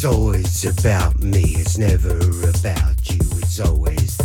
It's always about me, it's never about you, it's always